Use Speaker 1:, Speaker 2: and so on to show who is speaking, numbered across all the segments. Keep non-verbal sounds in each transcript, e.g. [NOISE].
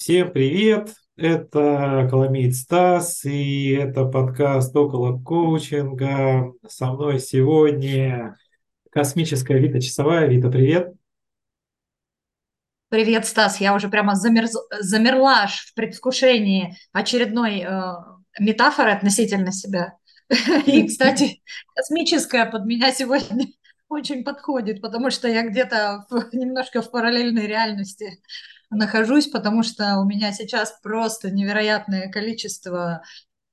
Speaker 1: Всем привет! Это Коломеец Стас, и это подкаст «Около коучинга». Со мной сегодня космическая Вита Часовая. Вита, привет!
Speaker 2: Привет, Стас. Я уже прямо замерз... замерла аж в предвкушении очередной э, метафоры относительно себя. И, кстати, космическая под меня сегодня [LAUGHS] очень подходит, потому что я где-то немножко в параллельной реальности нахожусь, потому что у меня сейчас просто невероятное количество э,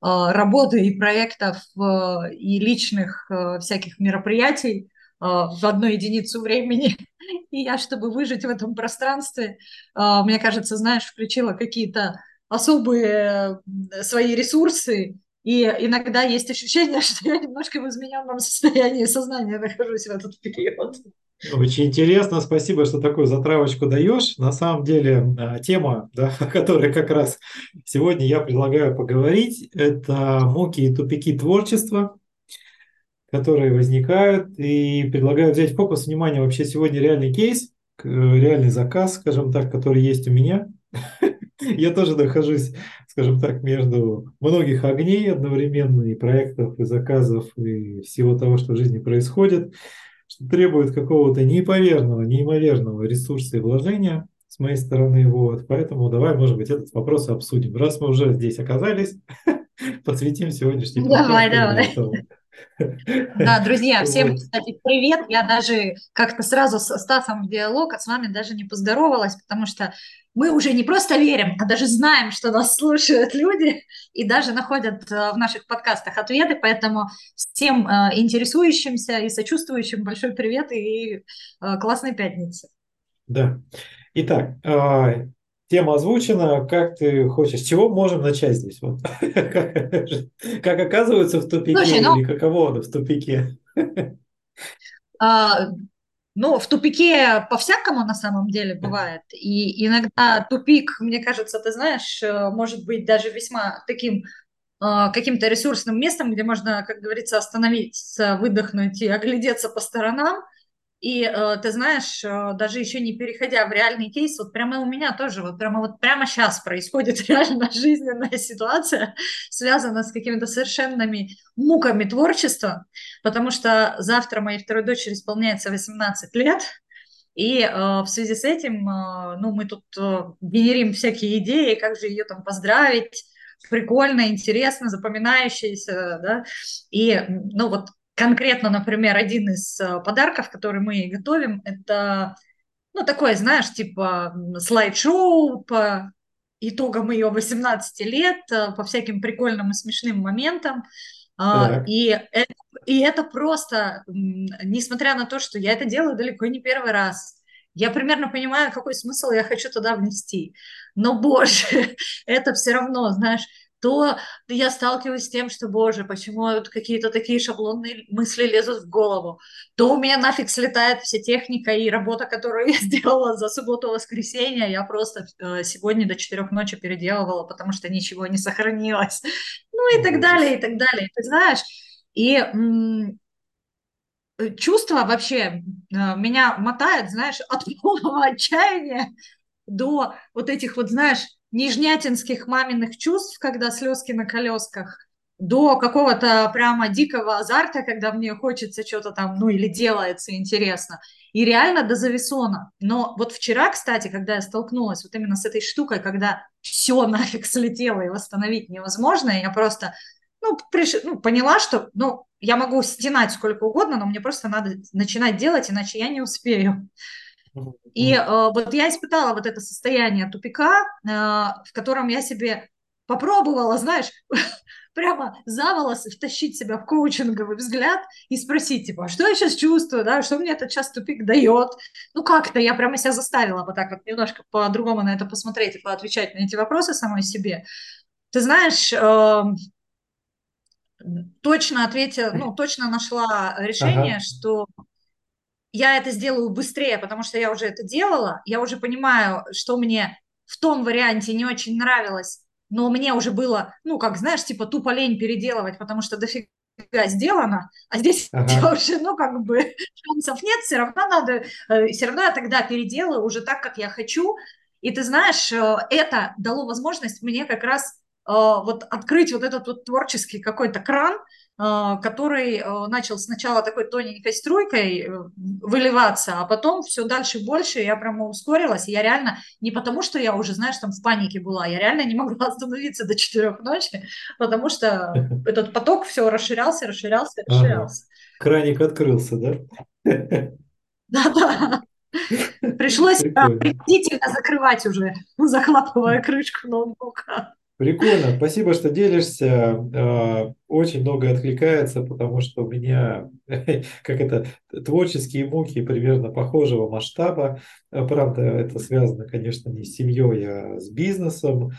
Speaker 2: работы и проектов э, и личных э, всяких мероприятий в одну единицу времени. [LAUGHS] И я, чтобы выжить в этом пространстве, мне кажется, знаешь, включила какие-то особые свои ресурсы, и иногда есть ощущение, [LAUGHS] что я немножко в измененном состоянии сознания нахожусь в этот период.
Speaker 1: Очень интересно, спасибо, что такую затравочку даешь. На самом деле а, тема, да, [LAUGHS] о которой как раз сегодня я предлагаю поговорить, это муки и тупики творчества, которые возникают. И предлагаю взять фокус внимания вообще сегодня реальный кейс, реальный заказ, скажем так, который есть у меня. [LAUGHS] Я тоже нахожусь, скажем так, между многих огней одновременно, и проектов, и заказов, и всего того, что в жизни происходит что требует какого-то неимоверного, неимоверного ресурса и вложения с моей стороны. Вот. Поэтому давай, может быть, этот вопрос обсудим. Раз мы уже здесь оказались, [LAUGHS] подсветим сегодняшний
Speaker 2: Давай, давай. Да, друзья, всем, кстати, привет. Я даже как-то сразу с Стасом в диалог, а с вами даже не поздоровалась, потому что мы уже не просто верим, а даже знаем, что нас слушают люди и даже находят э, в наших подкастах ответы. Поэтому всем э, интересующимся и сочувствующим большой привет и э, классной пятницы.
Speaker 1: Да. Итак, а, тема озвучена. Как ты хочешь? С чего можем начать здесь? Вот. [LAUGHS] Как оказывается в тупике Слушай, ну... или каково в тупике? [LAUGHS]
Speaker 2: А, ну, в тупике по-всякому на самом деле бывает. И иногда тупик, мне кажется, ты знаешь, э, может быть даже весьма таким э, каким-то ресурсным местом, где можно, как говорится, остановиться, выдохнуть и оглядеться по сторонам – и э, ты знаешь, э, даже еще не переходя в реальный кейс, вот прямо у меня тоже, вот прямо вот прямо сейчас происходит [LAUGHS] реально жизненная ситуация, связанная с какими-то совершенными муками творчества, потому что завтра моей второй дочери исполняется 18 лет, и э, в связи с этим, э, ну, мы тут э, генерим всякие идеи, как же ее там поздравить, прикольно, интересно, запоминающееся, да, и, ну, вот конкретно, например, один из э, подарков, который мы готовим, это, ну, такое, знаешь, типа слайд-шоу по итогам ее 18 лет, э, по всяким прикольным и смешным моментам. А, и это, и это просто, несмотря на то, что я это делаю далеко не первый раз, я примерно понимаю, какой смысл я хочу туда внести. Но, боже, [LAUGHS] это все равно, знаешь, то я сталкиваюсь с тем, что, боже, почему какие-то такие шаблонные мысли лезут в голову, то у меня нафиг слетает вся техника и работа, которую я [LAUGHS] сделала за субботу-воскресенье, я просто э, сегодня до четырех ночи переделывала, потому что ничего не сохранилось, ну и так далее, и так далее, ты знаешь, и м- чувство вообще э, меня мотает, знаешь, от [LAUGHS] полного отчаяния до вот этих вот, знаешь, нижнятинских маминых чувств, когда слезки на колесках, до какого-то прямо дикого азарта, когда мне хочется что-то там, ну или делается интересно, и реально до зависона. Но вот вчера, кстати, когда я столкнулась вот именно с этой штукой, когда все нафиг слетело и восстановить невозможно, я просто ну, приш... ну, поняла, что ну, я могу стенать сколько угодно, но мне просто надо начинать делать, иначе я не успею. И э, вот я испытала вот это состояние тупика, э, в котором я себе попробовала, знаешь, [LAUGHS] прямо за волосы втащить себя в коучинговый взгляд и спросить, типа, а что я сейчас чувствую, да, что мне этот час тупик дает. Ну, как-то я прямо себя заставила вот так вот немножко по-другому на это посмотреть и поотвечать на эти вопросы самой себе. Ты знаешь, э, точно ответила, ну, точно нашла решение, ага. что я это сделаю быстрее, потому что я уже это делала, я уже понимаю, что мне в том варианте не очень нравилось, но мне уже было, ну, как, знаешь, типа тупо лень переделывать, потому что дофига сделано, а здесь [LAUGHS] ага. уже, ну, как бы [LAUGHS] шансов нет, все равно надо, э, все равно я тогда переделаю уже так, как я хочу, И ты знаешь, э, это дало возможность мне как раз э, вот открыть вот этот вот творческий какой-то кран, который начал сначала такой тоненькой струйкой выливаться, а потом все дальше и больше, я прямо ускорилась, я реально, не потому что я уже, знаешь, там в панике была, я реально не могла [LAUGHS] остановиться до четырех ночи, потому что [LAUGHS] этот поток все расширялся, расширялся, расширялся.
Speaker 1: Ага. Краник открылся, да? [LAUGHS]
Speaker 2: Да-да. Пришлось принудительно закрывать уже, захлапывая крышку ноутбука.
Speaker 1: Прикольно, спасибо, что делишься. А, очень много откликается, потому что у меня, [LAUGHS] как это, творческие муки примерно похожего масштаба. А, правда, это связано, конечно, не с семьей, а с бизнесом.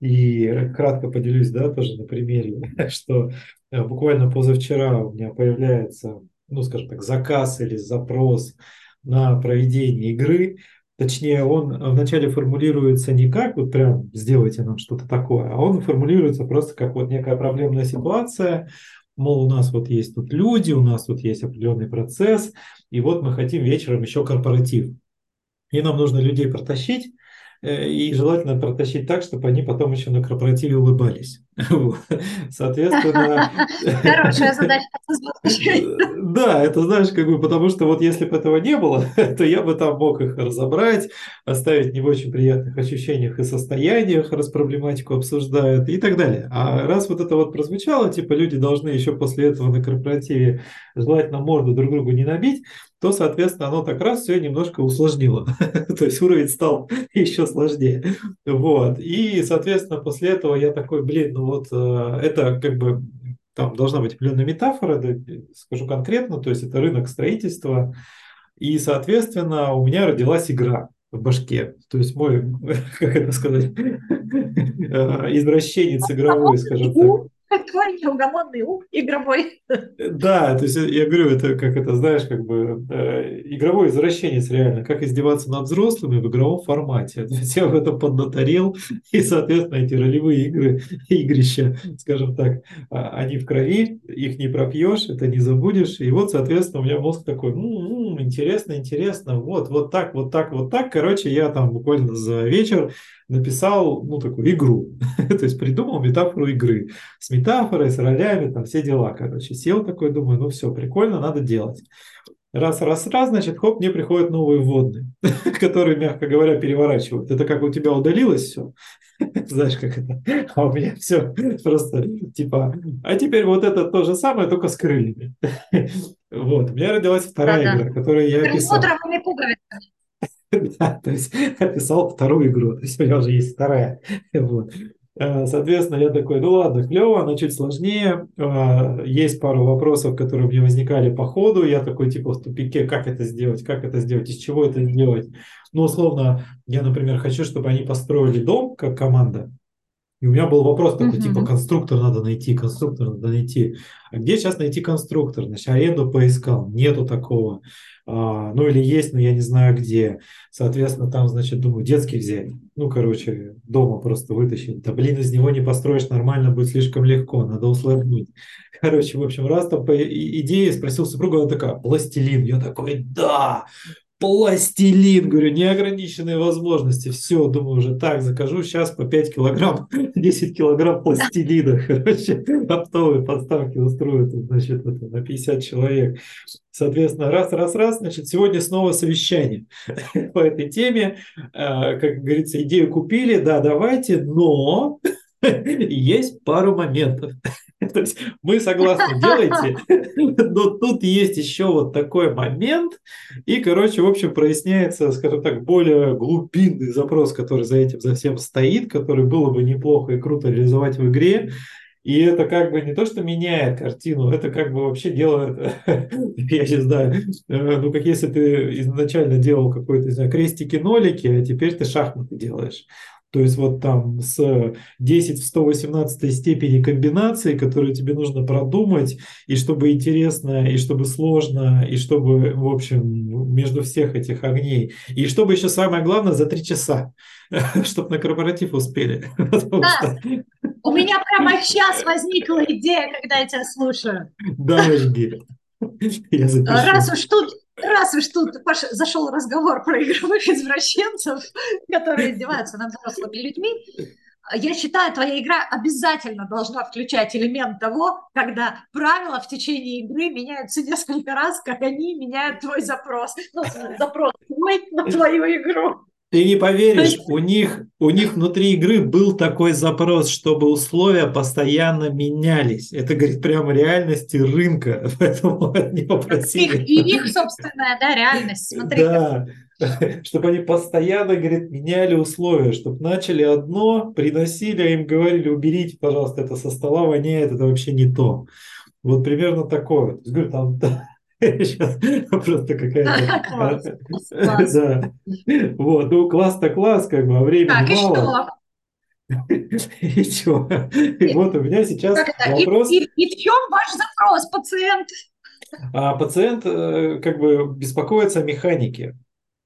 Speaker 1: И кратко поделюсь, да, тоже на примере, [LAUGHS] что а, буквально позавчера у меня появляется, ну, скажем так, заказ или запрос на проведение игры. Точнее, он вначале формулируется не как вот прям сделайте нам что-то такое, а он формулируется просто как вот некая проблемная ситуация, мол, у нас вот есть тут люди, у нас тут есть определенный процесс, и вот мы хотим вечером еще корпоратив. И нам нужно людей протащить, Э, и желательно протащить так, чтобы они потом еще на корпоративе улыбались. [LAUGHS] Соответственно... [LAUGHS]
Speaker 2: Хорошая задача. [LAUGHS]
Speaker 1: Да, это знаешь, как бы, потому что вот если бы этого не было, то я бы там мог их разобрать, оставить не в очень приятных ощущениях и состояниях, раз проблематику обсуждают и так далее. А раз вот это вот прозвучало, типа люди должны еще после этого на корпоративе желательно морду друг другу не набить, то, соответственно, оно так раз все немножко усложнило. То есть уровень стал еще сложнее. Вот. И, соответственно, после этого я такой, блин, ну вот э, это как бы там должна быть определенная метафора, да, скажу конкретно, то есть это рынок строительства. И, соответственно, у меня родилась игра в башке. То есть мой, [LAUGHS] как это сказать, [LAUGHS] э, извращенец игровой, скажем так. [LAUGHS]
Speaker 2: Твой неугомонный ум игровой.
Speaker 1: Да, то есть я говорю, это как это, знаешь, как бы э, игровой извращенец реально, как издеваться над взрослыми в игровом формате. [LAUGHS] То есть я в этом поднаторел, и, соответственно, эти ролевые игры, [LAUGHS] игрища, скажем так, а, они в крови, их не пропьешь, это не забудешь. И вот, соответственно, у меня мозг такой, м-м, интересно, интересно, вот, вот так, вот так, вот так. Короче, я там буквально за вечер написал, ну, такую игру, [LAUGHS] то есть придумал метафору игры с метафорой, с ролями, там все дела, короче. Сел такой, думаю, ну все, прикольно, надо делать. Раз, раз, раз, значит, хоп, мне приходят новые вводные, [LAUGHS] которые, мягко говоря, переворачивают. Это как у тебя удалилось все, [LAUGHS] знаешь, как это, а у меня все просто типа, а теперь вот это то же самое, только с крыльями. Вот, у меня родилась вторая игра, которую я описал. [LAUGHS] Да, то есть описал вторую игру, то есть у меня уже есть вторая. Вот. Э, соответственно, я такой, ну ладно, клево, она чуть сложнее. Э, есть пару вопросов, которые у меня возникали по ходу. Я такой, типа, в тупике, как это сделать, как это сделать, из чего это сделать. Ну, условно, я, например, хочу, чтобы они построили дом, как команда. И у меня был вопрос такой, uh-huh. типа, конструктор надо найти, конструктор надо найти. А где сейчас найти конструктор? Значит, аренду поискал, нету такого. А, ну или есть, но я не знаю где. Соответственно, там, значит, думаю, детский взять. Ну, короче, дома просто вытащить. Да, блин, из него не построишь нормально, будет слишком легко, надо усложнить. Короче, в общем, раз там по идее спросил супругу, она такая, пластилин. Я такой, да, пластилин, говорю, неограниченные возможности. Все, думаю, уже так, закажу сейчас по 5 килограмм, [LAUGHS] 10 килограмм пластилина, [LAUGHS] короче, оптовые подставки устроят, значит, это, на 50 человек. Соответственно, раз, раз, раз, значит, сегодня снова совещание [LAUGHS] по этой теме. А, как говорится, идею купили, да, давайте, но есть пару моментов. [LAUGHS] То есть мы согласны, делайте, [LAUGHS] но тут есть еще вот такой момент, и, короче, в общем, проясняется, скажем так, более глубинный запрос, который за этим, за всем стоит, который было бы неплохо и круто реализовать в игре, и это как бы не то, что меняет картину, это как бы вообще делает, [LAUGHS] я не знаю, э, ну как если ты изначально делал какой-то, не знаю, крестики-нолики, а теперь ты шахматы делаешь. То есть вот там с 10 в 118 степени комбинации, которые тебе нужно продумать, и чтобы интересно, и чтобы сложно, и чтобы, в общем, между всех этих огней. И чтобы еще самое главное, за три часа, [LAUGHS] чтобы на корпоратив успели. [LAUGHS]
Speaker 2: Да. У меня прямо сейчас возникла идея, когда я тебя слушаю.
Speaker 1: Да, жги.
Speaker 2: Раз уж тут раз уж тут Паша, зашел разговор про игровых извращенцев, которые издеваются над взрослыми людьми, я считаю, твоя игра обязательно должна включать элемент того, когда правила в течение игры меняются несколько раз, как они меняют твой запрос. Ну, запрос твой на твою игру.
Speaker 1: Ты не поверишь, у них, у них внутри игры был такой запрос, чтобы условия постоянно менялись. Это, говорит, прямо реальности рынка, [LAUGHS] поэтому от него просили.
Speaker 2: И их собственная, да, реальность, смотри.
Speaker 1: Да, [LAUGHS] чтобы они постоянно, говорит, меняли условия, чтобы начали одно, приносили, а им говорили, уберите, пожалуйста, это со стола воняет, это вообще не то. Вот примерно такое. Говорю, там просто какая-то... Да. Вот, ну класс-то класс, как бы, а времени так, мало. И что? И вот у меня сейчас вопрос...
Speaker 2: И в чем ваш запрос, пациент?
Speaker 1: А пациент э, как бы беспокоится о механике.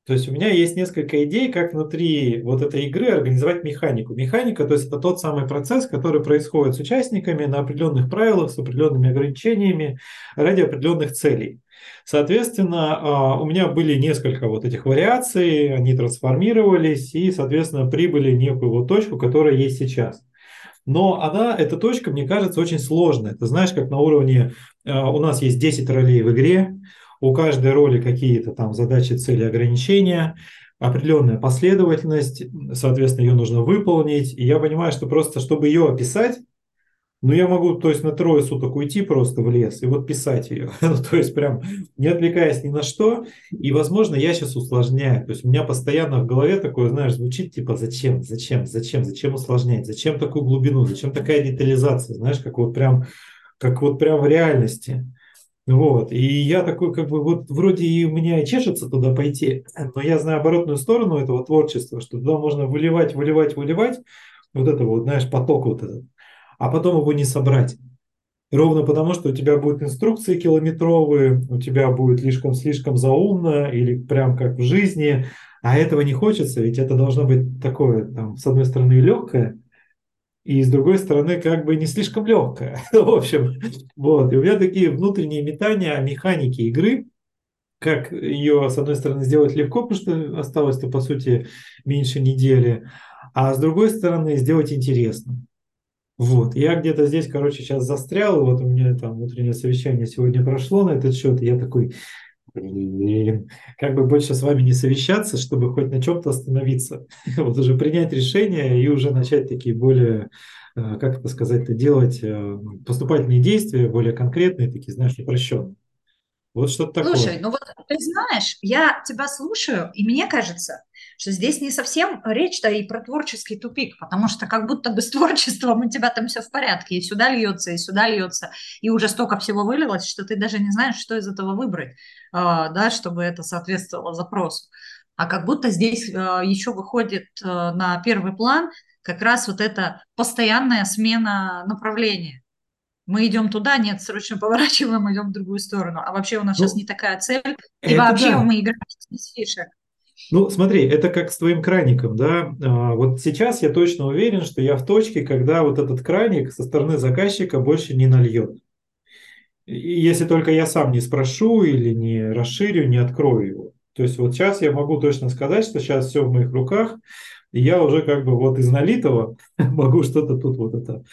Speaker 1: То есть у меня есть несколько идей, как внутри вот этой игры организовать механику. Механика, то есть это тот самый процесс, который происходит с участниками на определенных правилах, с определенными ограничениями ради определенных целей. Соответственно, а, у меня были несколько вот этих вариаций, они трансформировались и, соответственно, прибыли некую вот точку, которая есть сейчас. Но она, эта точка, мне кажется, очень сложная. Ты знаешь, как на уровне, а, у нас есть 10 ролей в игре, у каждой роли какие-то там задачи, цели, ограничения, определенная последовательность, соответственно, ее нужно выполнить. И я понимаю, что просто, чтобы ее описать, ну, я могу, то есть, на трое суток уйти просто в лес и вот писать ее. [LAUGHS] ну, то есть, прям не отвлекаясь ни на что. И, возможно, я сейчас усложняю. То есть, у меня постоянно в голове такое, знаешь, звучит типа «зачем? Зачем? Зачем? Зачем усложнять? Зачем такую глубину? Зачем такая детализация?» Знаешь, как вот прям, как вот прям в реальности. Вот. И я такой, как бы, вот вроде и у меня чешется туда пойти, но я знаю оборотную сторону этого творчества, что туда можно выливать, выливать, выливать, вот это вот, знаешь, поток вот этот а потом его не собрать. Ровно потому, что у тебя будут инструкции километровые, у тебя будет слишком-слишком заумно или прям как в жизни, а этого не хочется, ведь это должно быть такое, там, с одной стороны, легкое, и с другой стороны, как бы не слишком легкое. [LAUGHS] в общем, вот. И у меня такие внутренние метания о механике игры, как ее, с одной стороны, сделать легко, потому что осталось-то, по сути, меньше недели, а с другой стороны, сделать интересно. Вот, я где-то здесь, короче, сейчас застрял, вот у меня там внутреннее совещание сегодня прошло на этот счет, и я такой, блин, как бы больше с вами не совещаться, чтобы хоть на чем-то остановиться, [LAUGHS] вот уже принять решение и уже начать такие более, э, как это сказать-то, делать э, поступательные действия, более конкретные, такие, знаешь, упрощенные. Вот что-то такое.
Speaker 2: Слушай, ну вот ты знаешь, я тебя слушаю, и мне кажется, что здесь не совсем речь-то и про творческий тупик, потому что как будто бы с творчеством у тебя там все в порядке, и сюда льется, и сюда льется, и уже столько всего вылилось, что ты даже не знаешь, что из этого выбрать, а, да, чтобы это соответствовало запросу. А как будто здесь а, еще выходит а, на первый план как раз вот эта постоянная смена направления мы идем туда, нет, срочно поворачиваем, идем в другую сторону. А вообще у нас ну, сейчас не такая цель, и вообще да. мы играем без фишек.
Speaker 1: Ну, смотри, это как с твоим краником, да. А, вот сейчас я точно уверен, что я в точке, когда вот этот краник со стороны заказчика больше не нальет. Если только я сам не спрошу или не расширю, не открою его. То есть вот сейчас я могу точно сказать, что сейчас все в моих руках, и я уже как бы вот из налитого [LAUGHS] могу что-то тут вот это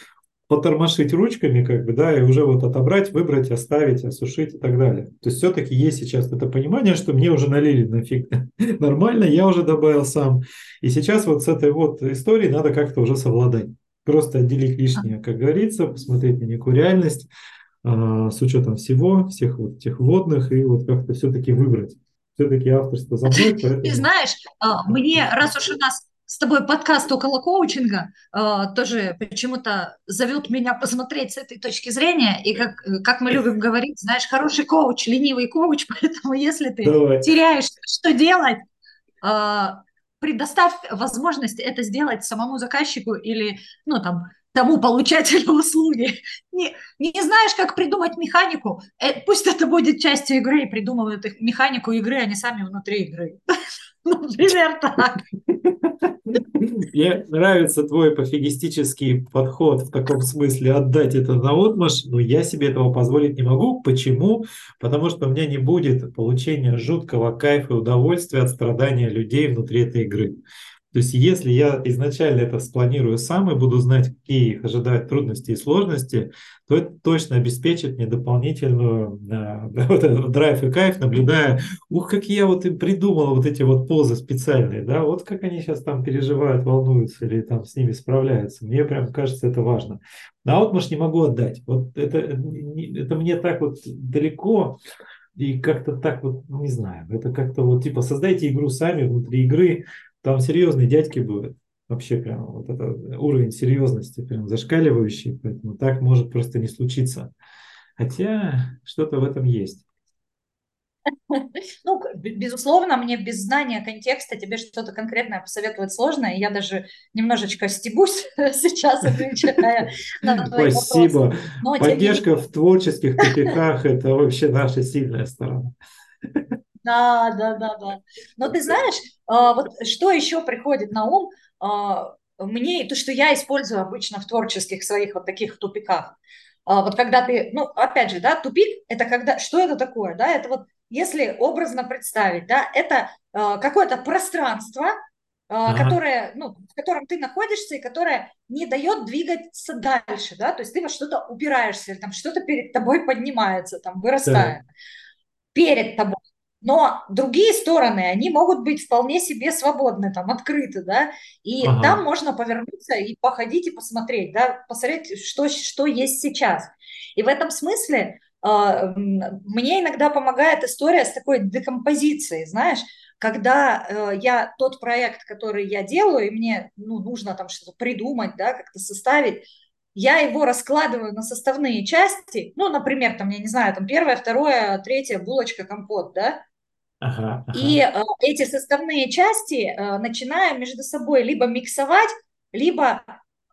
Speaker 1: потормошить ручками, как бы, да, и уже вот отобрать, выбрать, оставить, осушить и так далее. То есть все-таки есть сейчас это понимание, что мне уже налили нафиг [LAUGHS] нормально, я уже добавил сам. И сейчас вот с этой вот историей надо как-то уже совладать. Просто отделить лишнее, как говорится, посмотреть на некую реальность а, с учетом всего, всех вот этих водных, и вот как-то все-таки выбрать. Все-таки авторство за мной.
Speaker 2: Поэтому... Ты знаешь, а, мне, раз уж у нас с тобой подкаст около коучинга э, тоже почему-то зовет меня посмотреть с этой точки зрения. И как, как мы любим говорить, знаешь, хороший коуч, ленивый коуч, [LAUGHS] поэтому если ты Давай. теряешь, что делать, э, предоставь возможность это сделать самому заказчику или, ну, там, тому получателю [LAUGHS] услуги. Не, не знаешь, как придумать механику, э, пусть это будет частью игры, и придумывают механику игры, а не сами внутри игры. [LAUGHS] [LAUGHS] Например, так.
Speaker 1: Мне нравится твой пофигистический подход в таком смысле отдать это на отмаш, но я себе этого позволить не могу. Почему? Потому что у меня не будет получения жуткого кайфа и удовольствия от страдания людей внутри этой игры. То есть если я изначально это спланирую сам и буду знать, какие их ожидают трудности и сложности, то это точно обеспечит мне дополнительную э, [LAUGHS] вот этот драйв и кайф, наблюдая, ух, какие я вот им придумал вот эти вот позы специальные, да, вот как они сейчас там переживают, волнуются или там с ними справляются. Мне прям кажется это важно. А вот, может, не могу отдать. Вот это, это мне так вот далеко, и как-то так вот, не знаю, это как-то вот типа создайте игру сами внутри игры, там серьезные дядьки будут. Вообще прям вот это уровень серьезности прям зашкаливающий, поэтому так может просто не случиться. Хотя что-то в этом есть.
Speaker 2: Ну, безусловно, мне без знания контекста тебе что-то конкретное посоветовать сложно, и я даже немножечко стебусь [LAUGHS] сейчас, [LAUGHS] отвечая на
Speaker 1: твои Спасибо. Но, Поддержка в творческих [LAUGHS] тупиках – это вообще наша сильная сторона.
Speaker 2: Да, да, да, да. Но ты знаешь, а, вот что еще приходит на ум, а, мне то, что я использую обычно в творческих своих вот таких тупиках. А, вот когда ты, ну, опять же, да, тупик – это когда, что это такое, да, это вот, если образно представить, да, это какое-то пространство, ага. которое, ну, в котором ты находишься и которое не дает двигаться дальше, да, то есть ты во что-то упираешься, или там что-то перед тобой поднимается, там, вырастает. Да. Перед тобой. Но другие стороны, они могут быть вполне себе свободны, там, открыты, да, и ага. там можно повернуться и походить и посмотреть, да, посмотреть, что, что есть сейчас. И в этом смысле э, мне иногда помогает история с такой декомпозицией, знаешь, когда э, я тот проект, который я делаю, и мне ну, нужно там что-то придумать, да, как-то составить, я его раскладываю на составные части, ну, например, там, я не знаю, там первое, второе, третье, булочка, компот, да, Ага, ага. И э, эти составные части э, начинаем между собой либо миксовать, либо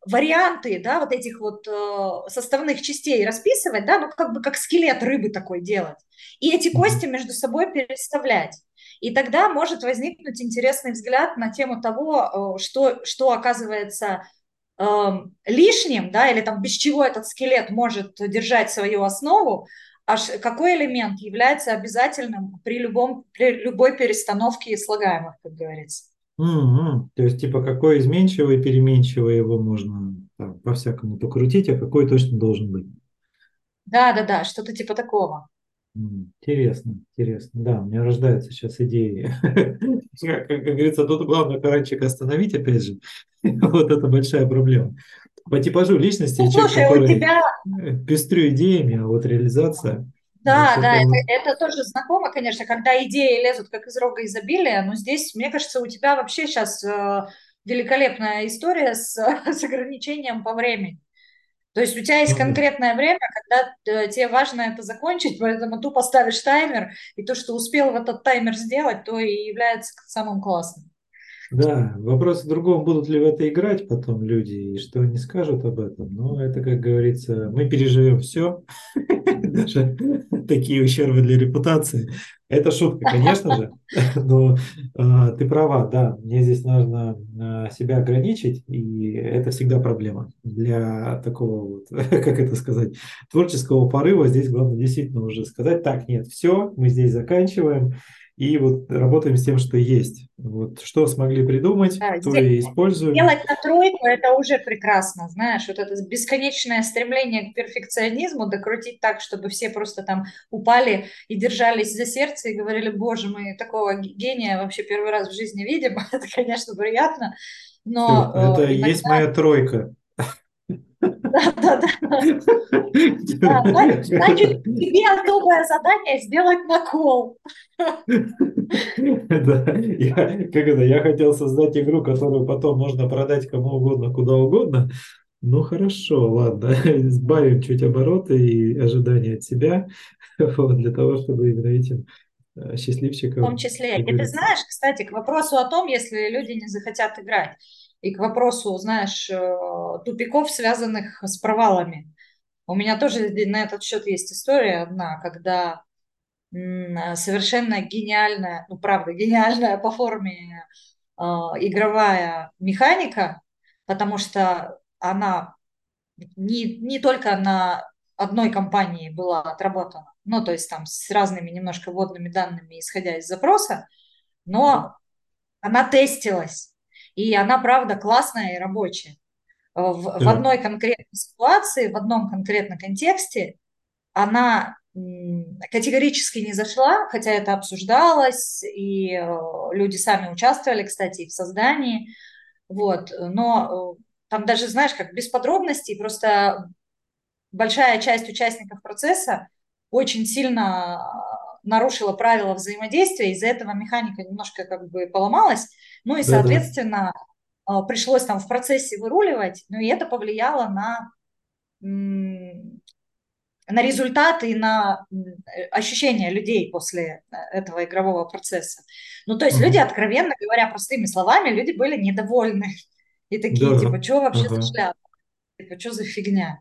Speaker 2: варианты, да, вот этих вот э, составных частей расписывать, да, ну как бы как скелет рыбы такой делать. И эти кости между собой переставлять. И тогда может возникнуть интересный взгляд на тему того, э, что, что оказывается э, лишним, да, или там без чего этот скелет может держать свою основу, аж какой элемент является обязательным при, любом, при любой перестановке слагаемых, как говорится.
Speaker 1: Mm-hmm. То есть, типа, какой изменчивый, переменчивый его можно там, по-всякому покрутить, а какой точно должен быть.
Speaker 2: Да, да, да, что-то типа такого.
Speaker 1: Интересно, интересно. Да, у меня рождаются сейчас идеи. [LAUGHS] Как, как говорится, тут главное каранчик остановить, опять же. [LAUGHS] Вот это большая проблема по типажу личности ну, человек, слушай, который тебя... пестрю идеями, а вот реализация.
Speaker 2: Да, да, это, это тоже знакомо, конечно, когда идеи лезут как из рога изобилия, но здесь, мне кажется, у тебя вообще сейчас э, великолепная история с, [LAUGHS] с ограничением по времени. То есть у тебя есть конкретное время, когда э, тебе важно это закончить, поэтому тупо ставишь таймер, и то, что успел в этот таймер сделать, то и является самым классным.
Speaker 1: Да, вопрос в другом, будут ли в это играть потом люди и что они скажут об этом. Но это, как говорится, мы переживем все, [LAUGHS] даже такие ущербы для репутации. Это шутка, конечно же, [LAUGHS] но э, ты права, да, мне здесь нужно э, себя ограничить, и это всегда проблема. Для такого вот, [LAUGHS] как это сказать, творческого порыва здесь главное действительно уже сказать, так, нет, все, мы здесь заканчиваем, и вот работаем с тем, что есть. Вот что смогли придумать, да, то и используем.
Speaker 2: Делать на тройку – это уже прекрасно, знаешь, вот это бесконечное стремление к перфекционизму, докрутить так, чтобы все просто там упали и держались за сердце и говорили, боже, мы такого гения вообще первый раз в жизни видим, [LAUGHS] это, конечно, приятно, но…
Speaker 1: Это иногда... есть моя тройка. Да, да, да.
Speaker 2: Значит, тебе особое задание сделать накол.
Speaker 1: Да, я, как это, я хотел создать игру, которую потом можно продать кому угодно, куда угодно. Ну хорошо, ладно, сбавим чуть обороты и ожидания от себя, вот, для того, чтобы именно этим э, счастливчиком.
Speaker 2: В том числе. И ты знаешь, кстати, к вопросу о том, если люди не захотят играть, и к вопросу, знаешь, э, тупиков, связанных с провалами. У меня тоже на этот счет есть история одна, когда совершенно гениальная, ну правда, гениальная по форме игровая механика, потому что она не, не только на одной компании была отработана, ну, то есть там с разными немножко вводными данными, исходя из запроса, но она тестилась, и она, правда, классная и рабочая. В, да. в одной конкретной ситуации, в одном конкретном контексте она категорически не зашла, хотя это обсуждалось, и э, люди сами участвовали, кстати, в создании, вот, но э, там даже, знаешь, как без подробностей, просто большая часть участников процесса очень сильно нарушила правила взаимодействия, из-за этого механика немножко как бы поломалась, ну и, соответственно, да. пришлось там в процессе выруливать, ну и это повлияло на на результаты и на ощущения людей после э, этого игрового процесса. Ну, то есть mm-hmm. люди, откровенно говоря, простыми словами, люди были недовольны. И такие, да. типа, что вообще ага. за шляпа? Типа, что за фигня?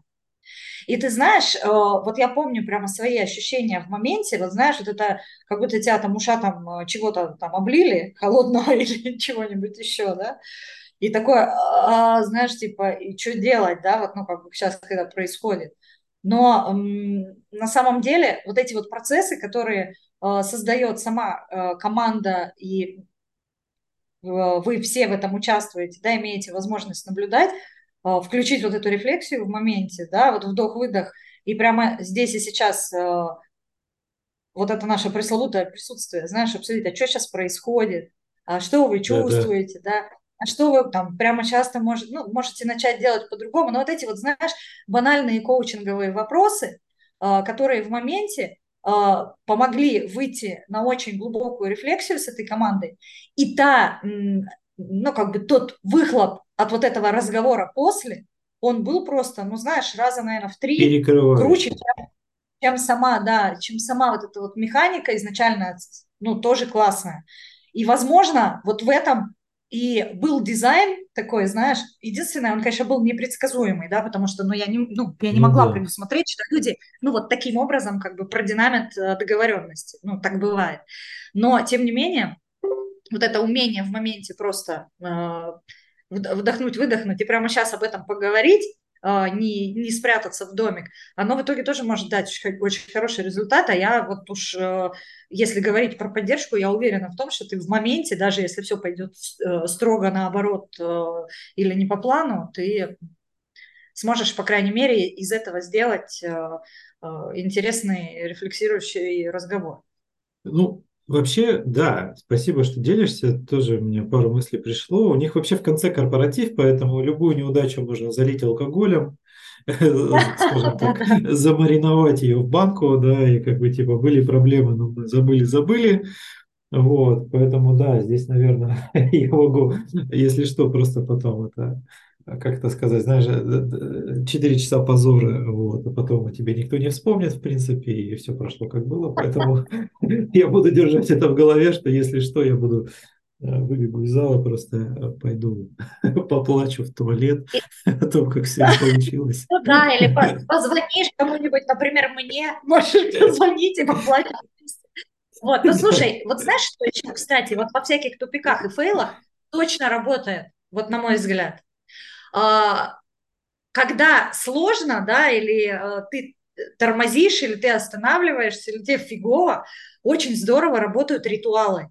Speaker 2: И ты знаешь, э, вот я помню прямо свои ощущения в моменте, вот знаешь, вот это, как будто тебя там уша там э, чего-то там облили, [LAUGHS] холодного или чего-нибудь еще, да, и такое, а, знаешь, типа, и что делать, да, вот, ну, как бы сейчас, когда происходит. Но на самом деле вот эти вот процессы, которые э, создает сама команда и вы все в этом участвуете, да, имеете возможность наблюдать, включить вот эту рефлексию в моменте, да, вот вдох-выдох, и прямо здесь и сейчас вот это наше пресловутое присутствие, знаешь, обсудить, а что сейчас происходит, а что вы чувствуете, да, да а что вы там прямо часто может, ну, можете начать делать по-другому. Но вот эти вот, знаешь, банальные коучинговые вопросы, а, которые в моменте а, помогли выйти на очень глубокую рефлексию с этой командой. И та, ну, как бы тот выхлоп от вот этого разговора после, он был просто, ну, знаешь, раза, наверное, в три круче, чем, чем сама, да, чем сама вот эта вот механика изначально, ну, тоже классная. И, возможно, вот в этом и был дизайн такой, знаешь, единственное, он, конечно, был непредсказуемый, да, потому что, ну, я не, ну, я не ну, могла да. предусмотреть, что люди, ну, вот таким образом как бы продинамят э, договоренности, ну, так бывает. Но, тем не менее, вот это умение в моменте просто э, вдохнуть, выдохнуть и прямо сейчас об этом поговорить, а, не, не спрятаться в домик, оно в итоге тоже может дать очень, очень хороший результат. А я вот уж, э, если говорить про поддержку, я уверена в том, что ты в моменте, даже если все пойдет э, строго наоборот э, или не по плану, ты сможешь, по крайней мере, из этого сделать интересный рефлексирующий разговор.
Speaker 1: Ну, Вообще, да, спасибо, что делишься. Тоже мне пару мыслей пришло. У них вообще в конце корпоратив, поэтому любую неудачу можно залить алкоголем, [LAUGHS] скажем так, [LAUGHS] замариновать ее в банку, да, и как бы типа были проблемы, но мы забыли, забыли. Вот, поэтому да, здесь, наверное, [LAUGHS] я могу, если что, просто потом это как это сказать, знаешь, 4 часа позора, вот, а потом о тебе никто не вспомнит, в принципе, и все прошло как было, поэтому [LAUGHS] я буду держать это в голове, что если что, я буду э, выбегу из зала, просто э, пойду [LAUGHS] поплачу в туалет о том, как все получилось.
Speaker 2: Ну да, или позвонишь кому-нибудь, например, мне, можешь [LAUGHS] позвонить и поплачешь. Вот, ну слушай, вот знаешь, что еще, кстати, вот во всяких тупиках и фейлах точно работает, вот на мой взгляд. А, когда сложно, да, или э, ты тормозишь, или ты останавливаешься, или тебе фигово, очень здорово работают ритуалы.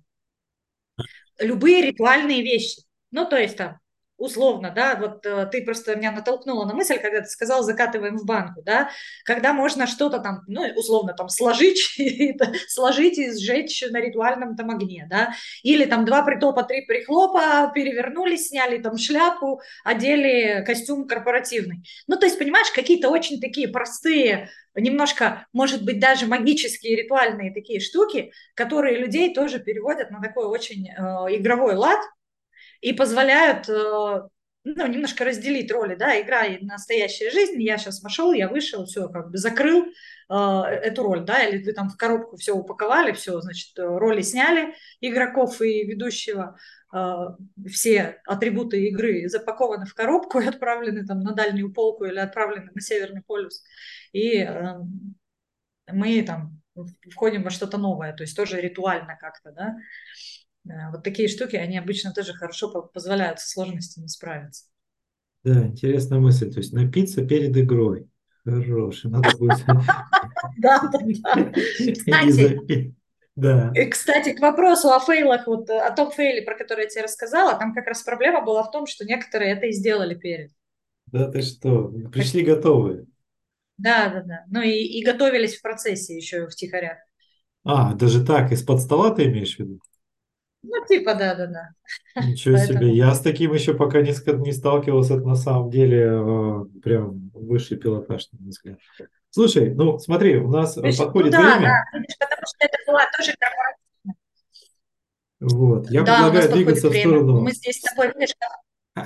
Speaker 2: Любые ритуальные вещи. Ну, то есть там условно, да, вот э, ты просто меня натолкнула на мысль, когда ты сказал, закатываем в банку, да, когда можно что-то там, ну, условно, там, сложить, [LAUGHS] сложить и сжечь на ритуальном там огне, да, или там два притопа, три прихлопа, перевернули, сняли там шляпу, одели костюм корпоративный. Ну, то есть, понимаешь, какие-то очень такие простые, немножко, может быть, даже магические ритуальные такие штуки, которые людей тоже переводят на такой очень э, игровой лад, и позволяют э, ну, немножко разделить роли, да, игра и настоящая жизнь, я сейчас вошел, я вышел, все, как бы закрыл э, эту роль, да, или вы там в коробку все упаковали, все, значит, роли сняли игроков и ведущего, э, все атрибуты игры запакованы в коробку и отправлены там на дальнюю полку или отправлены на Северный полюс, и э, мы там входим во что-то новое, то есть тоже ритуально как-то, да, Вот такие штуки, они обычно тоже хорошо позволяют со сложностями справиться.
Speaker 1: Да, интересная мысль. То есть напиться перед игрой. Хороший, надо будет...
Speaker 2: Да, да, да. Кстати, да. Кстати, к вопросу о фейлах, вот о том фейле, про который я тебе рассказала, там как раз проблема была в том, что некоторые это и сделали перед.
Speaker 1: Да ты что, пришли готовые.
Speaker 2: Да, да, да. Ну и, и готовились в процессе еще втихаря.
Speaker 1: А, даже так, из-под стола ты имеешь в виду?
Speaker 2: Ну, типа, да, да, да.
Speaker 1: Ничего Поэтому... себе. Я с таким еще пока не, не сталкивался. Это на самом деле э, прям высший пилотаж, на мой взгляд. Слушай, ну смотри, у нас Видишь, подходит ну, да, время. Да, потому что это была тоже корпоративная. Вот, я да, предлагаю двигаться в сторону.
Speaker 2: Мы здесь с тобой, видишь, [LAUGHS]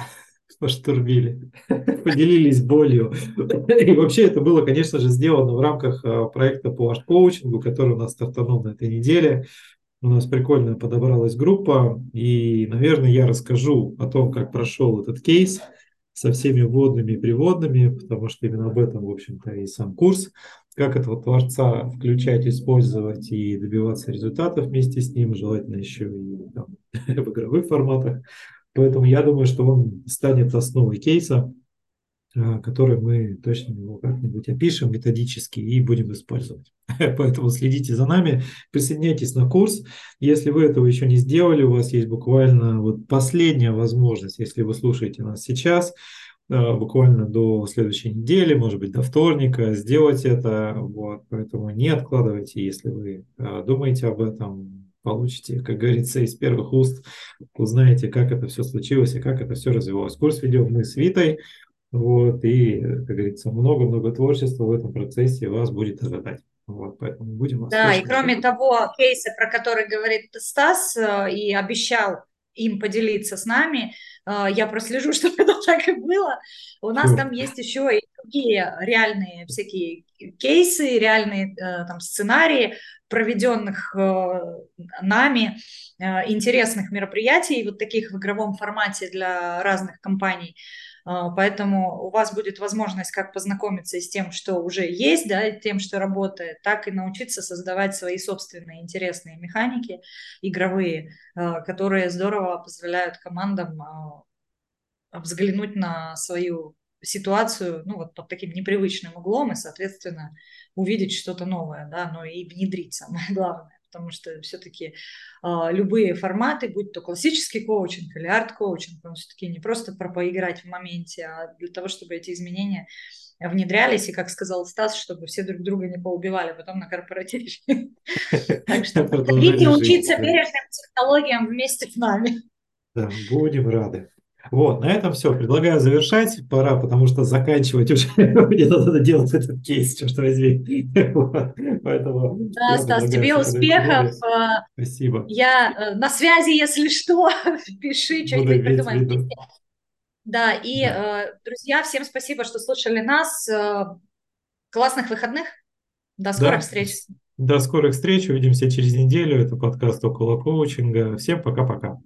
Speaker 1: поштурмили, поделились болью. [LAUGHS] И вообще это было, конечно же, сделано в рамках э, проекта по коучингу, который у нас стартанул на этой неделе. У нас прикольно подобралась группа, и, наверное, я расскажу о том, как прошел этот кейс со всеми вводными и приводными, потому что именно об этом, в общем-то, и сам курс, как этого творца включать, использовать и добиваться результатов вместе с ним, желательно еще и там, [LAUGHS] в игровых форматах. Поэтому я думаю, что он станет основой кейса, который мы точно его как-нибудь опишем методически и будем использовать. [LAUGHS] Поэтому следите за нами, присоединяйтесь на курс. Если вы этого еще не сделали, у вас есть буквально вот последняя возможность, если вы слушаете нас сейчас, а, буквально до следующей недели, может быть, до вторника, сделать это. Вот, поэтому не откладывайте, если вы а, думаете об этом, получите, как говорится, из первых уст, узнаете, как это все случилось и как это все развивалось. Курс ведем мы с Витой. Вот, и, как говорится, много-много творчества в этом процессе вас будет ожидать. Вот, поэтому будем
Speaker 2: Да, и кроме того, кейса, про который говорит Стас, э, и обещал им поделиться с нами, э, я прослежу, [LAUGHS] чтобы это так и было. У нас там есть еще и другие реальные всякие кейсы, реальные э, там сценарии проведенных нами интересных мероприятий, вот таких в игровом формате для разных компаний. А, поэтому у вас будет возможность как познакомиться с тем, что уже есть, да, и тем, что работает, так и научиться создавать свои собственные интересные механики игровые, а, которые здорово позволяют командам а, взглянуть на свою ситуацию, ну, вот под таким непривычным углом и, соответственно, увидеть что-то новое, да, но и внедрить самое [LAUGHS] главное потому что все-таки а, любые форматы, будь то классический коучинг или арт-коучинг, он все-таки не просто про поиграть в моменте, а для того, чтобы эти изменения внедрялись, и, как сказал Стас, чтобы все друг друга не поубивали потом на корпоративе. [LAUGHS] Так что приходите учиться бережным технологиям вместе с нами.
Speaker 1: Да, будем рады. Вот, на этом все. Предлагаю завершать. Пора, потому что заканчивать уже [LAUGHS] мне надо делать этот кейс, черт возьми. [LAUGHS]
Speaker 2: Поэтому да, Стас, тебе успехов.
Speaker 1: Спасибо.
Speaker 2: Я э, на связи, если что, [LAUGHS] пиши, что-нибудь придумаем. Да, и, да. Э, друзья, всем спасибо, что слушали нас. Э, классных выходных. До скорых встреч.
Speaker 1: До скорых встреч. Увидимся через неделю. Это подкаст «Около коучинга». Всем пока-пока.